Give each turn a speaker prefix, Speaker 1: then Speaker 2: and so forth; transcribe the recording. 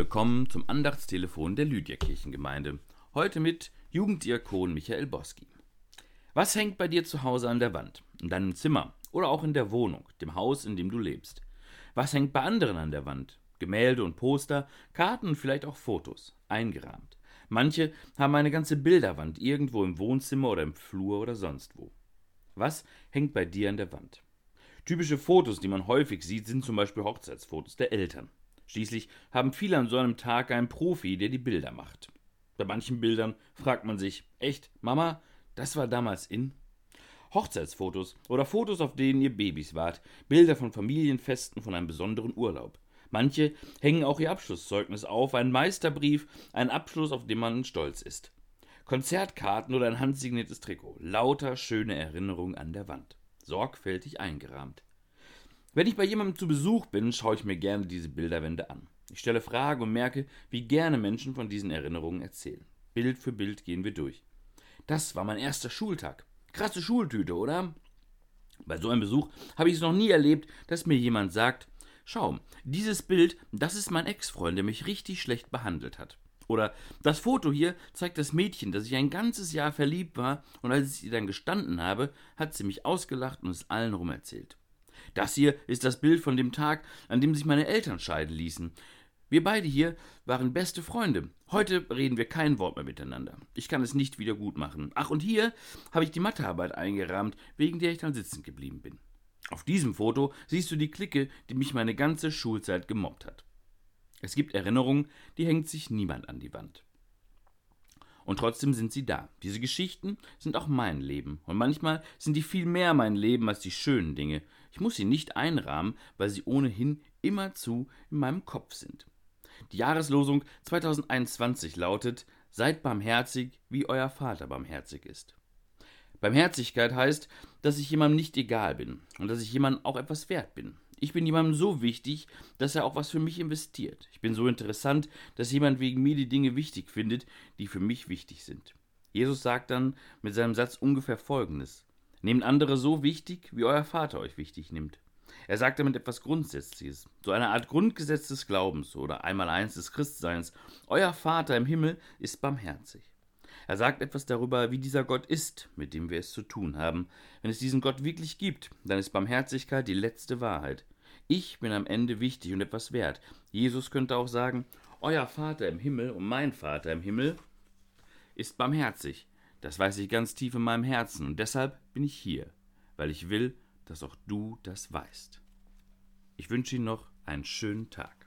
Speaker 1: Willkommen zum Andachtstelefon der Lydia-Kirchengemeinde. Heute mit Jugenddiakon Michael Boski. Was hängt bei dir zu Hause an der Wand? In deinem Zimmer oder auch in der Wohnung, dem Haus, in dem du lebst? Was hängt bei anderen an der Wand? Gemälde und Poster, Karten und vielleicht auch Fotos, eingerahmt. Manche haben eine ganze Bilderwand irgendwo im Wohnzimmer oder im Flur oder sonst wo. Was hängt bei dir an der Wand? Typische Fotos, die man häufig sieht, sind zum Beispiel Hochzeitsfotos der Eltern. Schließlich haben viele an so einem Tag einen Profi, der die Bilder macht. Bei manchen Bildern fragt man sich, echt, Mama, das war damals in? Hochzeitsfotos oder Fotos, auf denen ihr Babys wart, Bilder von Familienfesten, von einem besonderen Urlaub. Manche hängen auch ihr Abschlusszeugnis auf, einen Meisterbrief, einen Abschluss, auf den man stolz ist. Konzertkarten oder ein handsigniertes Trikot, lauter schöne Erinnerungen an der Wand, sorgfältig eingerahmt. Wenn ich bei jemandem zu Besuch bin, schaue ich mir gerne diese Bilderwände an. Ich stelle Fragen und merke, wie gerne Menschen von diesen Erinnerungen erzählen. Bild für Bild gehen wir durch. Das war mein erster Schultag. Krasse Schultüte, oder? Bei so einem Besuch habe ich es noch nie erlebt, dass mir jemand sagt, schau, dieses Bild, das ist mein Ex-Freund, der mich richtig schlecht behandelt hat. Oder das Foto hier zeigt das Mädchen, das ich ein ganzes Jahr verliebt war, und als ich ihr dann gestanden habe, hat sie mich ausgelacht und es allen rum erzählt. Das hier ist das Bild von dem Tag, an dem sich meine Eltern scheiden ließen. Wir beide hier waren beste Freunde. Heute reden wir kein Wort mehr miteinander. Ich kann es nicht wieder gut machen. Ach, und hier habe ich die Mathearbeit eingerahmt, wegen der ich dann sitzen geblieben bin. Auf diesem Foto siehst du die Clique, die mich meine ganze Schulzeit gemobbt hat. Es gibt Erinnerungen, die hängt sich niemand an die Wand. Und trotzdem sind sie da. Diese Geschichten sind auch mein Leben. Und manchmal sind die viel mehr mein Leben als die schönen Dinge. Ich muss sie nicht einrahmen, weil sie ohnehin immerzu in meinem Kopf sind. Die Jahreslosung 2021 lautet: Seid barmherzig, wie euer Vater barmherzig ist. Barmherzigkeit heißt, dass ich jemandem nicht egal bin und dass ich jemandem auch etwas wert bin. Ich bin jemandem so wichtig, dass er auch was für mich investiert. Ich bin so interessant, dass jemand wegen mir die Dinge wichtig findet, die für mich wichtig sind. Jesus sagt dann mit seinem Satz ungefähr Folgendes. Nehmt andere so wichtig, wie euer Vater euch wichtig nimmt. Er sagt damit etwas Grundsätzliches, so eine Art Grundgesetz des Glaubens oder einmal eins des Christseins. Euer Vater im Himmel ist barmherzig. Er sagt etwas darüber, wie dieser Gott ist, mit dem wir es zu tun haben. Wenn es diesen Gott wirklich gibt, dann ist Barmherzigkeit die letzte Wahrheit. Ich bin am Ende wichtig und etwas wert. Jesus könnte auch sagen, Euer Vater im Himmel und mein Vater im Himmel ist barmherzig. Das weiß ich ganz tief in meinem Herzen und deshalb bin ich hier, weil ich will, dass auch du das weißt. Ich wünsche Ihnen noch einen schönen Tag.